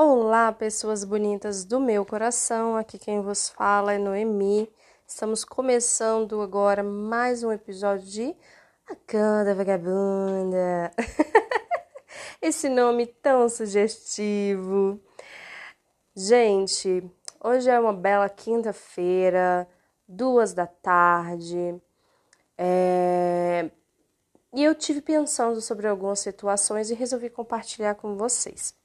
Olá, pessoas bonitas do meu coração. Aqui quem vos fala é Noemi. Estamos começando agora mais um episódio de A Canta Vagabunda. Esse nome tão sugestivo. Gente, hoje é uma bela quinta-feira, duas da tarde. É... E eu tive pensando sobre algumas situações e resolvi compartilhar com vocês.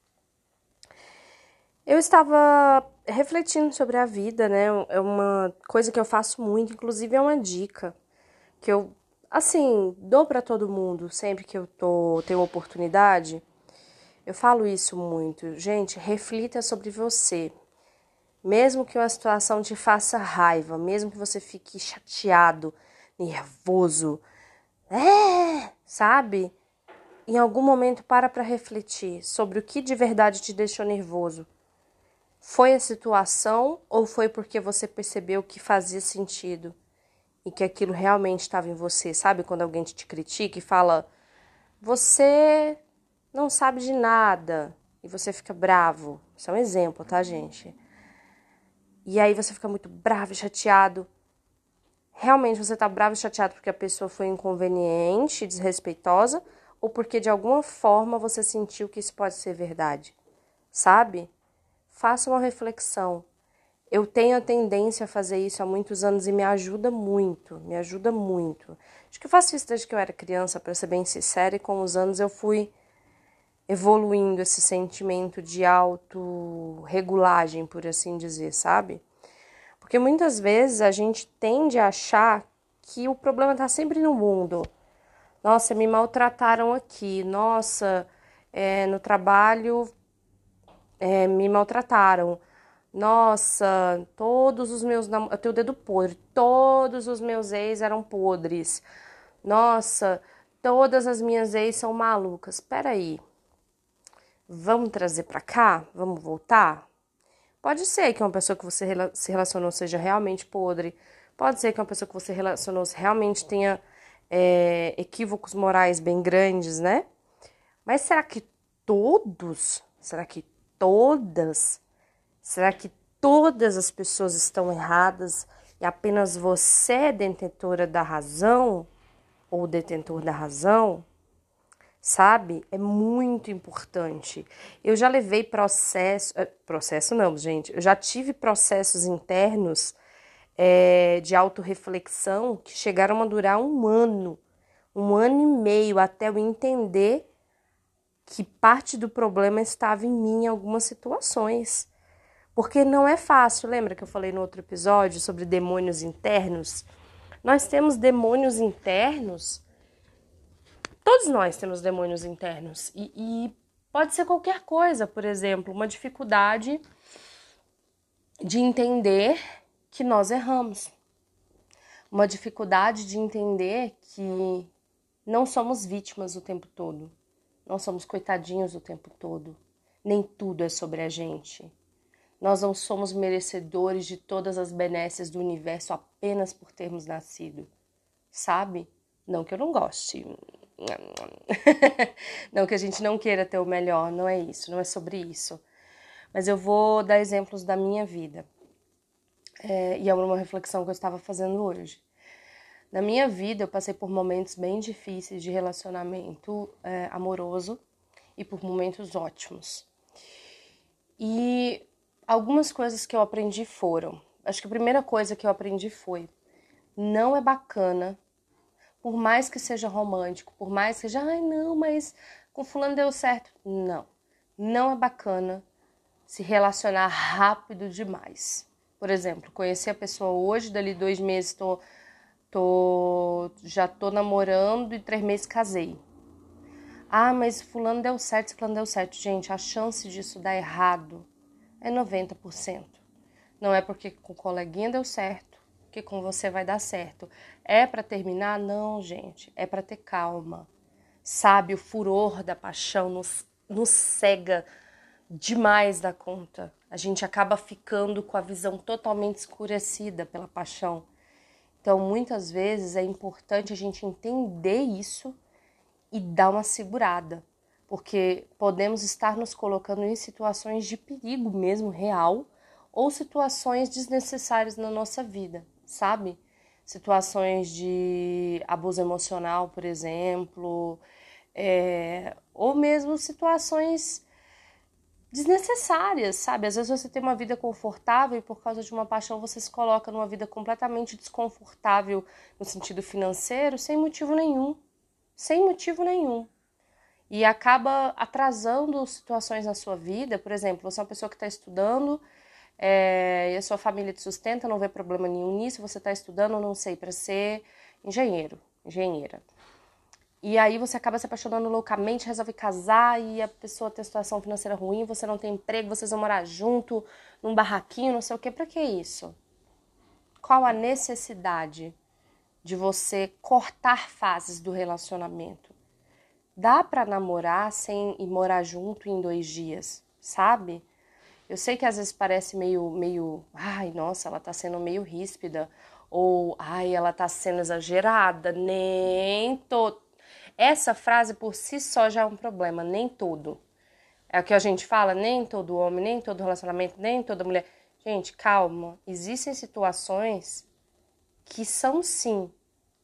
Eu estava refletindo sobre a vida, né? É uma coisa que eu faço muito, inclusive é uma dica que eu, assim, dou para todo mundo sempre que eu tô tenho oportunidade. Eu falo isso muito. Gente, reflita sobre você. Mesmo que uma situação te faça raiva, mesmo que você fique chateado, nervoso, é, sabe? Em algum momento para para refletir sobre o que de verdade te deixou nervoso foi a situação ou foi porque você percebeu que fazia sentido e que aquilo realmente estava em você? Sabe quando alguém te critica e fala: "Você não sabe de nada" e você fica bravo. Isso é um exemplo, tá, gente? E aí você fica muito bravo e chateado. Realmente você tá bravo e chateado porque a pessoa foi inconveniente, desrespeitosa, ou porque de alguma forma você sentiu que isso pode ser verdade? Sabe? Faça uma reflexão. Eu tenho a tendência a fazer isso há muitos anos e me ajuda muito, me ajuda muito. Acho que eu faço isso desde que eu era criança, para ser bem sincera, e com os anos eu fui evoluindo esse sentimento de autorregulagem, por assim dizer, sabe? Porque muitas vezes a gente tende a achar que o problema está sempre no mundo. Nossa, me maltrataram aqui. Nossa, é, no trabalho é, me maltrataram. Nossa, todos os meus eu tenho o dedo podre, todos os meus ex eram podres. Nossa, todas as minhas ex são malucas. Peraí, vamos trazer para cá? Vamos voltar? Pode ser que uma pessoa que você se relacionou seja realmente podre. Pode ser que uma pessoa que você relacionou realmente tenha é, equívocos morais bem grandes, né? Mas será que todos? Será que todas? Será que todas as pessoas estão erradas e apenas você é detentora da razão ou detentor da razão? Sabe? É muito importante. Eu já levei processo. Eh, processo não, gente. Eu já tive processos internos é, de autorreflexão que chegaram a durar um ano, um ano e meio até eu entender que parte do problema estava em mim em algumas situações. Porque não é fácil, lembra que eu falei no outro episódio sobre demônios internos? Nós temos demônios internos, todos nós temos demônios internos, e, e pode ser qualquer coisa, por exemplo, uma dificuldade de entender que nós erramos, uma dificuldade de entender que não somos vítimas o tempo todo nós somos coitadinhos o tempo todo. Nem tudo é sobre a gente. Nós não somos merecedores de todas as benesses do universo apenas por termos nascido. Sabe? Não que eu não goste. não que a gente não queira ter o melhor, não é isso, não é sobre isso. Mas eu vou dar exemplos da minha vida. É, e é uma reflexão que eu estava fazendo hoje. Na minha vida, eu passei por momentos bem difíceis de relacionamento é, amoroso e por momentos ótimos. E algumas coisas que eu aprendi foram: acho que a primeira coisa que eu aprendi foi: não é bacana, por mais que seja romântico, por mais que seja, ai não, mas com Fulano deu certo. Não, não é bacana se relacionar rápido demais. Por exemplo, conheci a pessoa hoje, dali dois meses estou. Tô Tô, já tô namorando e três meses casei. Ah, mas fulano deu certo, fulano deu certo. Gente, a chance disso dar errado é 90%. Não é porque com o coleguinha deu certo que com você vai dar certo. É para terminar? Não, gente. É para ter calma. Sabe, o furor da paixão nos, nos cega demais da conta. A gente acaba ficando com a visão totalmente escurecida pela paixão. Então, muitas vezes é importante a gente entender isso e dar uma segurada, porque podemos estar nos colocando em situações de perigo mesmo real ou situações desnecessárias na nossa vida, sabe? Situações de abuso emocional, por exemplo, é, ou mesmo situações desnecessárias, sabe? Às vezes você tem uma vida confortável e por causa de uma paixão você se coloca numa vida completamente desconfortável no sentido financeiro sem motivo nenhum. Sem motivo nenhum. E acaba atrasando situações na sua vida. Por exemplo, você é uma pessoa que está estudando é, e a sua família te sustenta, não vê problema nenhum nisso, você está estudando, não sei, para ser engenheiro, engenheira. E aí você acaba se apaixonando loucamente, resolve casar e a pessoa tem situação financeira ruim, você não tem emprego, vocês vão morar junto, num barraquinho, não sei o que. Para que isso? Qual a necessidade de você cortar fases do relacionamento? Dá para namorar sem ir morar junto em dois dias, sabe? Eu sei que às vezes parece meio, meio, ai, nossa, ela tá sendo meio ríspida, ou ai, ela tá sendo exagerada, nem todo essa frase por si só já é um problema, nem todo. É o que a gente fala, nem todo homem, nem todo relacionamento, nem toda mulher. Gente, calma. Existem situações que são sim,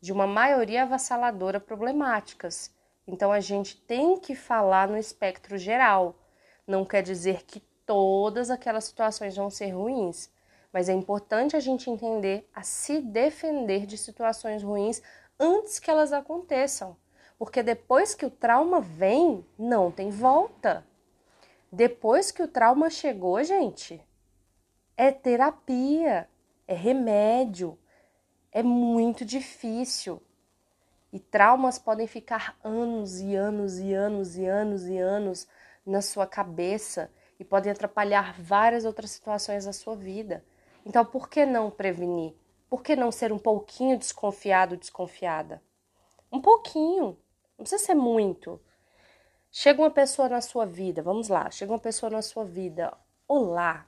de uma maioria avassaladora problemáticas. Então a gente tem que falar no espectro geral. Não quer dizer que todas aquelas situações vão ser ruins, mas é importante a gente entender a se defender de situações ruins antes que elas aconteçam. Porque depois que o trauma vem, não tem volta. Depois que o trauma chegou, gente, é terapia, é remédio, é muito difícil. E traumas podem ficar anos e anos e anos e anos e anos na sua cabeça e podem atrapalhar várias outras situações da sua vida. Então, por que não prevenir? Por que não ser um pouquinho desconfiado, desconfiada? Um pouquinho. Não precisa ser muito. Chega uma pessoa na sua vida, vamos lá, chega uma pessoa na sua vida. Olá.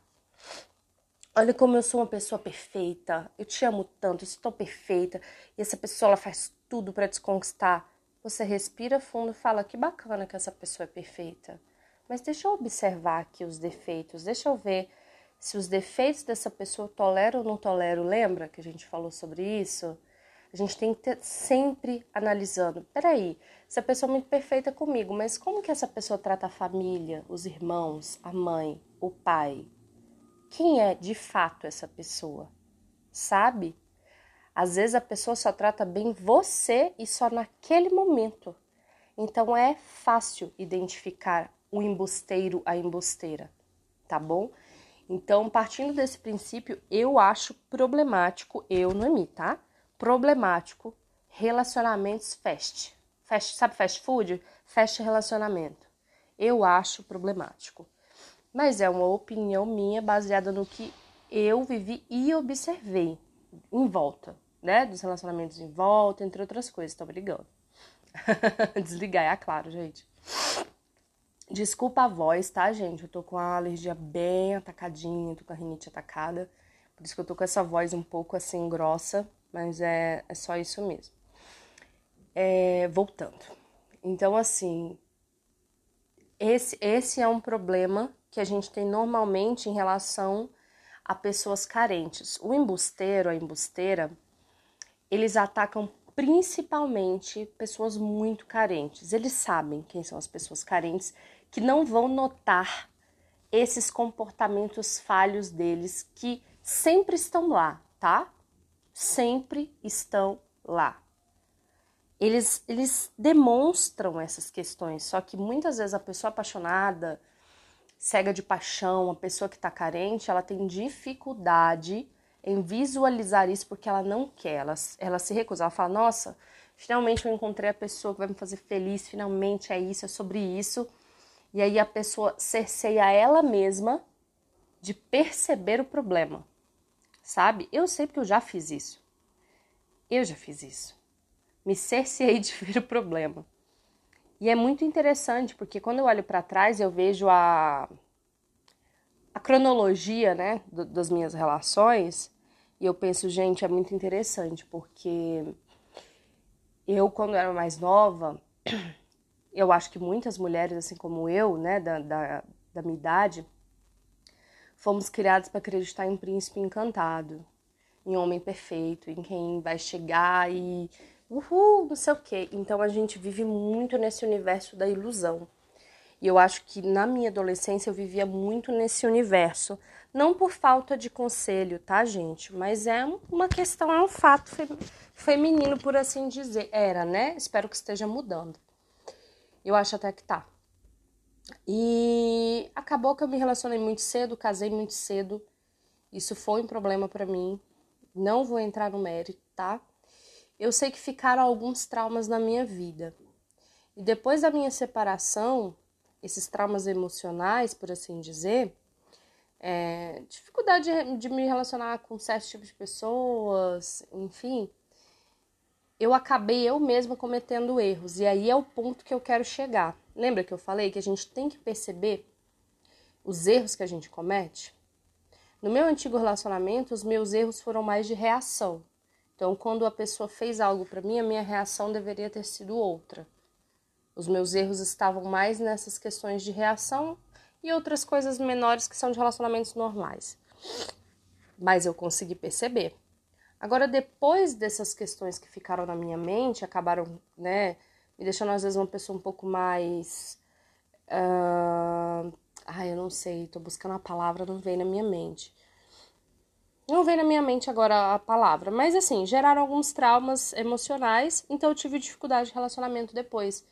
Olha como eu sou uma pessoa perfeita. Eu te amo tanto, estou perfeita. E essa pessoa ela faz tudo para te conquistar. Você respira fundo fala: "Que bacana que essa pessoa é perfeita". Mas deixa eu observar aqui os defeitos, deixa eu ver se os defeitos dessa pessoa eu tolero ou não tolero. Lembra que a gente falou sobre isso? A gente tem que ter sempre analisando. Peraí, essa pessoa é muito perfeita comigo, mas como que essa pessoa trata a família, os irmãos, a mãe, o pai? Quem é de fato essa pessoa? Sabe? Às vezes a pessoa só trata bem você e só naquele momento. Então é fácil identificar o embusteiro, a embusteira, tá bom? Então, partindo desse princípio, eu acho problemático, eu, Noemi, tá? Problemático, relacionamentos fast fast, sabe fast food? Fast relacionamento. Eu acho problemático. Mas é uma opinião minha baseada no que eu vivi e observei em volta, né? Dos relacionamentos em volta, entre outras coisas. Tô brigando. Desligar, é claro, gente. Desculpa a voz, tá, gente? Eu tô com a alergia bem atacadinha, tô com a rinite atacada. Por isso que eu tô com essa voz um pouco assim grossa, mas é, é só isso mesmo. É, voltando. Então, assim, esse, esse é um problema que a gente tem normalmente em relação a pessoas carentes. O embusteiro, a embusteira, eles atacam principalmente pessoas muito carentes. Eles sabem quem são as pessoas carentes que não vão notar esses comportamentos falhos deles que sempre estão lá, tá? Sempre estão lá. Eles, eles demonstram essas questões, só que muitas vezes a pessoa apaixonada, cega de paixão, a pessoa que está carente, ela tem dificuldade em visualizar isso porque ela não quer, ela, ela se recusa, ela fala, nossa, finalmente eu encontrei a pessoa que vai me fazer feliz, finalmente é isso, é sobre isso. E aí a pessoa cerceia ela mesma de perceber o problema, sabe? Eu sei porque eu já fiz isso. Eu já fiz isso me cerceei de ver o problema. E é muito interessante, porque quando eu olho para trás, eu vejo a, a cronologia né, do, das minhas relações, e eu penso, gente, é muito interessante, porque eu, quando era mais nova, eu acho que muitas mulheres, assim como eu, né, da, da, da minha idade, fomos criadas para acreditar em um príncipe encantado, em um homem perfeito, em quem vai chegar e uhul, não sei o quê. Então a gente vive muito nesse universo da ilusão. E eu acho que na minha adolescência eu vivia muito nesse universo. Não por falta de conselho, tá, gente? Mas é uma questão, é um fato feminino, por assim dizer. Era, né? Espero que esteja mudando. Eu acho até que tá. E acabou que eu me relacionei muito cedo, casei muito cedo. Isso foi um problema para mim. Não vou entrar no mérito, tá? Eu sei que ficaram alguns traumas na minha vida. E depois da minha separação, esses traumas emocionais, por assim dizer, é, dificuldade de, de, me relacionar com certos tipos de pessoas, enfim, eu acabei eu mesma cometendo erros. E aí é o ponto que eu quero chegar. Lembra que eu falei que a gente tem que perceber os erros que a gente comete? No meu antigo relacionamento, os meus erros foram mais de reação. Então, quando a pessoa fez algo para mim, a minha reação deveria ter sido outra. Os meus erros estavam mais nessas questões de reação e outras coisas menores que são de relacionamentos normais. Mas eu consegui perceber. Agora, depois dessas questões que ficaram na minha mente, acabaram, né, me deixando às vezes uma pessoa um pouco mais. Uh... Ai, eu não sei, tô buscando a palavra, não vem na minha mente. Não vem na minha mente agora a palavra, mas assim, geraram alguns traumas emocionais, então eu tive dificuldade de relacionamento depois.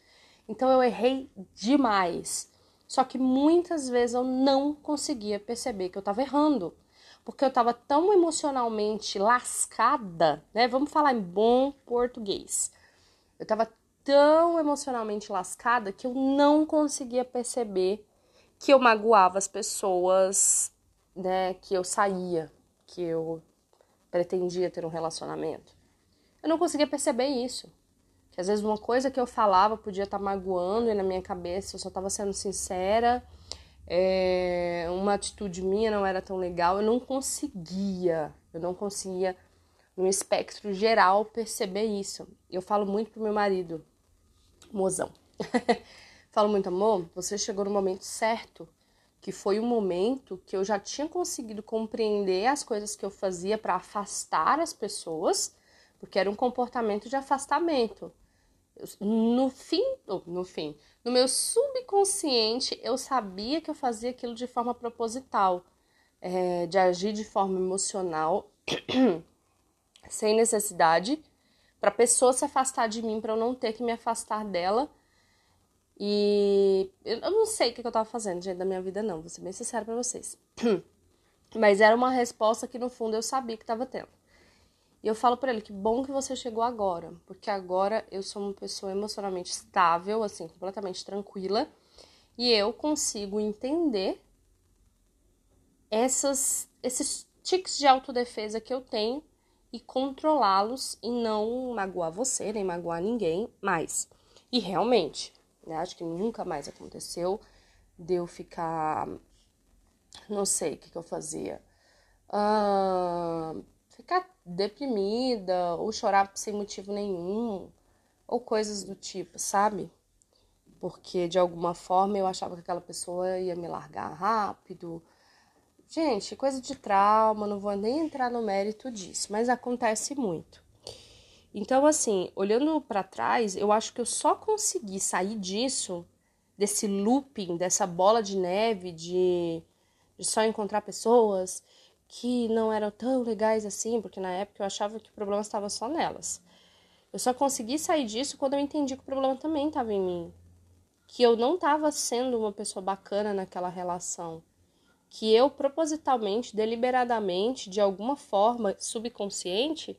Então eu errei demais. Só que muitas vezes eu não conseguia perceber que eu estava errando, porque eu estava tão emocionalmente lascada, né? Vamos falar em bom português. Eu estava tão emocionalmente lascada que eu não conseguia perceber que eu magoava as pessoas, né, que eu saía, que eu pretendia ter um relacionamento. Eu não conseguia perceber isso. Que às vezes uma coisa que eu falava podia estar tá magoando e na minha cabeça eu só estava sendo sincera, é, uma atitude minha não era tão legal, eu não conseguia, eu não conseguia no espectro geral perceber isso. Eu falo muito pro meu marido, mozão. falo muito, amor, você chegou no momento certo, que foi o momento que eu já tinha conseguido compreender as coisas que eu fazia para afastar as pessoas, porque era um comportamento de afastamento no fim, no fim, no meu subconsciente, eu sabia que eu fazia aquilo de forma proposital, é, de agir de forma emocional, sem necessidade, para a pessoa se afastar de mim, para eu não ter que me afastar dela. E eu não sei o que eu tava fazendo, gente, da minha vida, não, vou ser bem sincera pra vocês. Mas era uma resposta que no fundo eu sabia que tava tendo. E eu falo para ele que bom que você chegou agora, porque agora eu sou uma pessoa emocionalmente estável, assim, completamente tranquila, e eu consigo entender essas esses tics de autodefesa que eu tenho e controlá-los e não magoar você, nem magoar ninguém mais. E realmente, né, acho que nunca mais aconteceu de eu ficar. Não sei o que, que eu fazia. Uh, ficar deprimida ou chorar sem motivo nenhum ou coisas do tipo, sabe? Porque de alguma forma eu achava que aquela pessoa ia me largar rápido. Gente, coisa de trauma, não vou nem entrar no mérito disso, mas acontece muito. Então, assim, olhando para trás, eu acho que eu só consegui sair disso, desse looping, dessa bola de neve de, de só encontrar pessoas que não eram tão legais assim, porque na época eu achava que o problema estava só nelas. Eu só consegui sair disso quando eu entendi que o problema também estava em mim. Que eu não estava sendo uma pessoa bacana naquela relação. Que eu propositalmente, deliberadamente, de alguma forma subconsciente,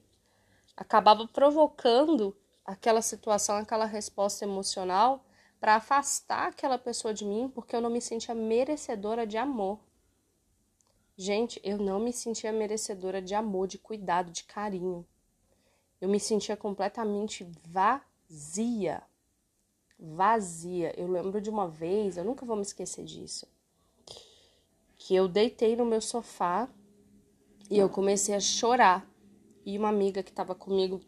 acabava provocando aquela situação, aquela resposta emocional para afastar aquela pessoa de mim, porque eu não me sentia merecedora de amor. Gente, eu não me sentia merecedora de amor, de cuidado, de carinho. Eu me sentia completamente vazia. Vazia. Eu lembro de uma vez, eu nunca vou me esquecer disso, que eu deitei no meu sofá e eu comecei a chorar. E uma amiga que estava comigo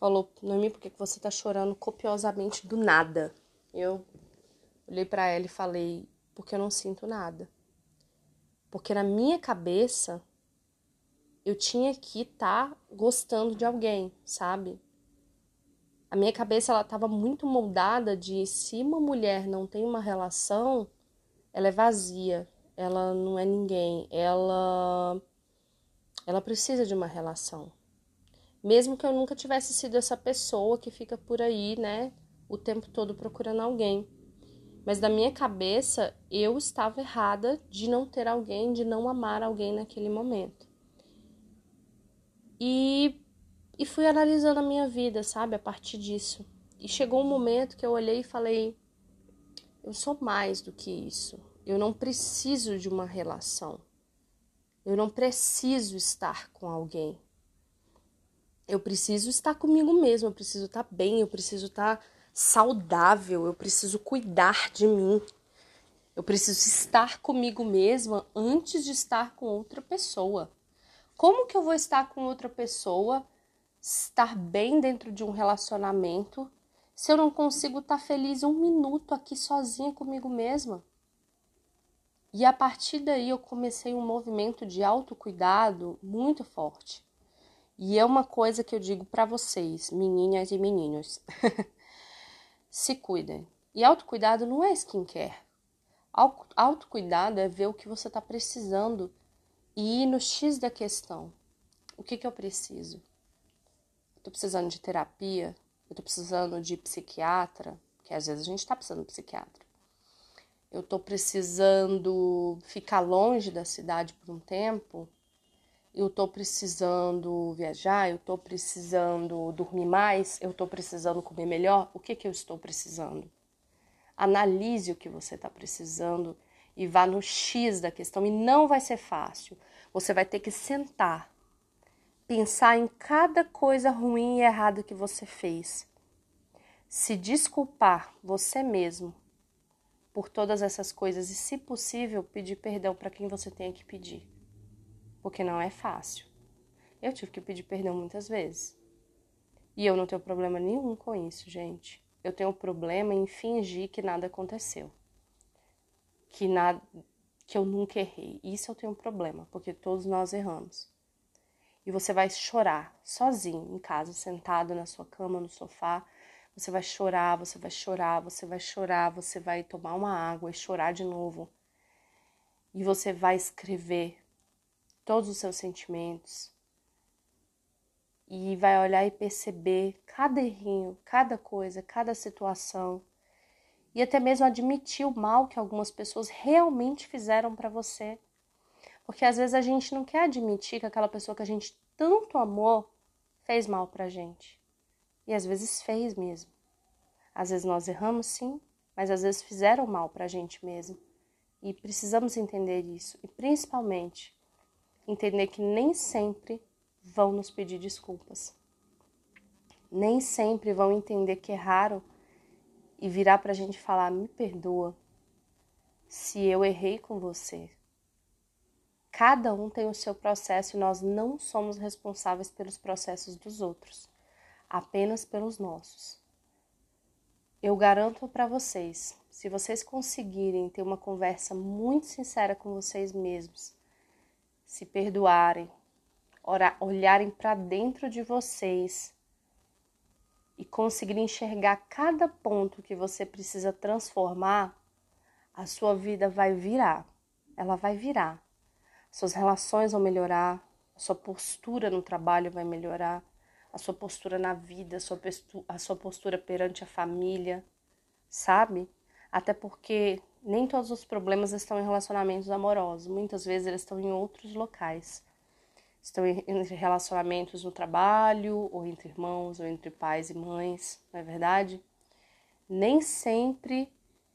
falou: Noemi, por que você está chorando copiosamente do nada? Eu olhei para ela e falei: porque eu não sinto nada. Porque na minha cabeça eu tinha que estar tá gostando de alguém, sabe? A minha cabeça ela estava muito moldada de se uma mulher não tem uma relação, ela é vazia, ela não é ninguém, ela ela precisa de uma relação. Mesmo que eu nunca tivesse sido essa pessoa que fica por aí, né, o tempo todo procurando alguém. Mas na minha cabeça, eu estava errada de não ter alguém, de não amar alguém naquele momento. E, e fui analisando a minha vida, sabe, a partir disso. E chegou um momento que eu olhei e falei: eu sou mais do que isso. Eu não preciso de uma relação. Eu não preciso estar com alguém. Eu preciso estar comigo mesmo, eu preciso estar bem, eu preciso estar saudável, eu preciso cuidar de mim. Eu preciso estar comigo mesma antes de estar com outra pessoa. Como que eu vou estar com outra pessoa, estar bem dentro de um relacionamento, se eu não consigo estar feliz um minuto aqui sozinha comigo mesma? E a partir daí eu comecei um movimento de autocuidado muito forte. E é uma coisa que eu digo para vocês, meninas e meninos. Se cuidem. E autocuidado não é skincare. Autocuidado é ver o que você está precisando e ir no X da questão. O que, que eu preciso? Estou precisando de terapia? Estou precisando de psiquiatra? Que às vezes a gente está precisando de psiquiatra. Eu estou precisando ficar longe da cidade por um tempo? Eu estou precisando viajar? Eu estou precisando dormir mais? Eu estou precisando comer melhor? O que, que eu estou precisando? Analise o que você está precisando e vá no X da questão. E não vai ser fácil. Você vai ter que sentar, pensar em cada coisa ruim e errada que você fez, se desculpar você mesmo por todas essas coisas e, se possível, pedir perdão para quem você tenha que pedir, porque não é fácil. Eu tive que pedir perdão muitas vezes. E eu não tenho problema nenhum com isso, gente. Eu tenho problema em fingir que nada aconteceu que, na, que eu nunca errei. Isso eu tenho um problema, porque todos nós erramos. E você vai chorar sozinho em casa, sentado na sua cama, no sofá. Você vai chorar, você vai chorar, você vai chorar, você vai tomar uma água e chorar de novo. E você vai escrever todos os seus sentimentos. E vai olhar e perceber cada errinho, cada coisa, cada situação e até mesmo admitir o mal que algumas pessoas realmente fizeram para você. Porque às vezes a gente não quer admitir que aquela pessoa que a gente tanto amou fez mal pra gente. E às vezes fez mesmo. Às vezes nós erramos sim, mas às vezes fizeram mal pra gente mesmo. E precisamos entender isso. E principalmente entender que nem sempre vão nos pedir desculpas. Nem sempre vão entender que erraram e virar para a gente falar: me perdoa se eu errei com você. Cada um tem o seu processo e nós não somos responsáveis pelos processos dos outros, apenas pelos nossos. Eu garanto para vocês, se vocês conseguirem ter uma conversa muito sincera com vocês mesmos, se perdoarem, olharem para dentro de vocês e conseguir enxergar cada ponto que você precisa transformar, a sua vida vai virar. Ela vai virar. Suas relações vão melhorar, a sua postura no trabalho vai melhorar, a sua postura na vida, a sua a sua postura perante a família, sabe? Até porque nem todos os problemas estão em relacionamentos amorosos, muitas vezes eles estão em outros locais estão entre relacionamentos no trabalho, ou entre irmãos, ou entre pais e mães, não é verdade? Nem sempre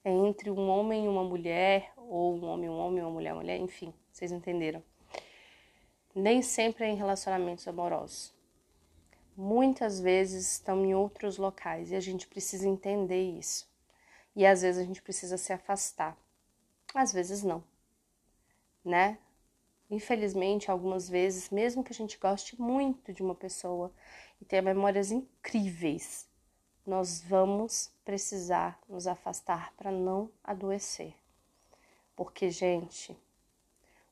é entre um homem e uma mulher, ou um homem e um homem, uma mulher e uma mulher, enfim, vocês entenderam. Nem sempre é em relacionamentos amorosos. Muitas vezes estão em outros locais e a gente precisa entender isso. E às vezes a gente precisa se afastar. Às vezes não, né? Infelizmente, algumas vezes, mesmo que a gente goste muito de uma pessoa e tenha memórias incríveis, nós vamos precisar nos afastar para não adoecer. Porque, gente,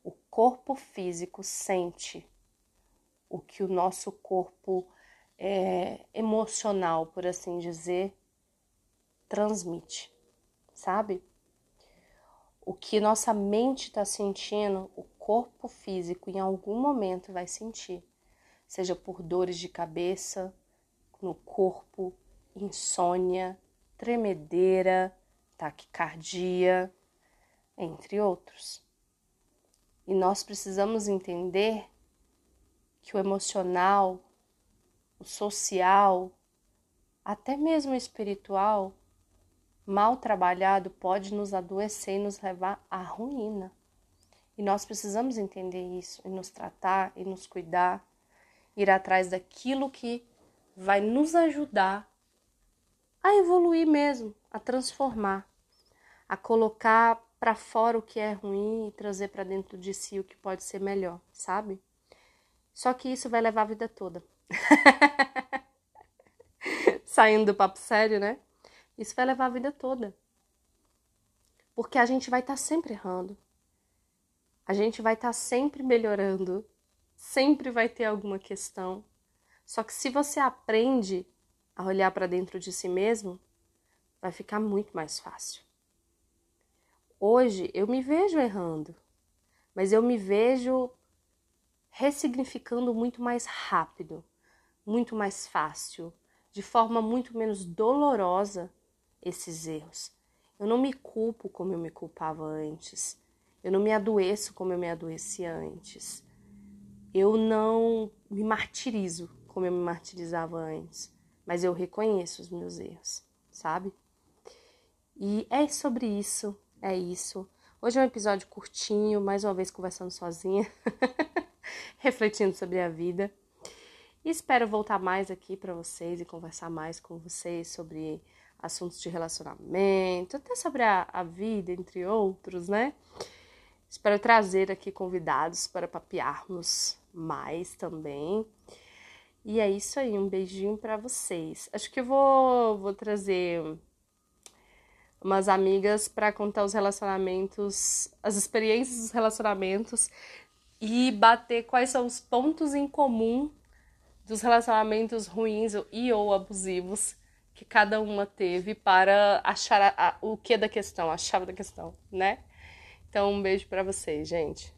o corpo físico sente o que o nosso corpo é, emocional, por assim dizer, transmite, sabe? O que nossa mente está sentindo, o corpo físico em algum momento vai sentir, seja por dores de cabeça, no corpo, insônia, tremedeira, taquicardia, entre outros. E nós precisamos entender que o emocional, o social, até mesmo o espiritual, mal trabalhado, pode nos adoecer e nos levar à ruína. E nós precisamos entender isso e nos tratar e nos cuidar, ir atrás daquilo que vai nos ajudar a evoluir mesmo, a transformar, a colocar para fora o que é ruim e trazer para dentro de si o que pode ser melhor, sabe? Só que isso vai levar a vida toda. Saindo do papo sério, né? Isso vai levar a vida toda. Porque a gente vai estar tá sempre errando. A gente vai estar tá sempre melhorando. Sempre vai ter alguma questão. Só que se você aprende a olhar para dentro de si mesmo, vai ficar muito mais fácil. Hoje eu me vejo errando, mas eu me vejo ressignificando muito mais rápido, muito mais fácil, de forma muito menos dolorosa esses erros. Eu não me culpo como eu me culpava antes. Eu não me adoeço como eu me adoecia antes. Eu não me martirizo como eu me martirizava antes, mas eu reconheço os meus erros, sabe? E é sobre isso, é isso. Hoje é um episódio curtinho, mais uma vez conversando sozinha. refletindo sobre a vida. E espero voltar mais aqui para vocês e conversar mais com vocês sobre assuntos de relacionamento, até sobre a, a vida, entre outros, né? Espero trazer aqui convidados para papearmos mais também. E é isso aí, um beijinho para vocês. Acho que eu vou, vou trazer umas amigas para contar os relacionamentos, as experiências dos relacionamentos e bater quais são os pontos em comum dos relacionamentos ruins e ou abusivos que cada uma teve para achar a, a, o que da questão, a chave da questão, né? Então, um beijo para vocês, gente.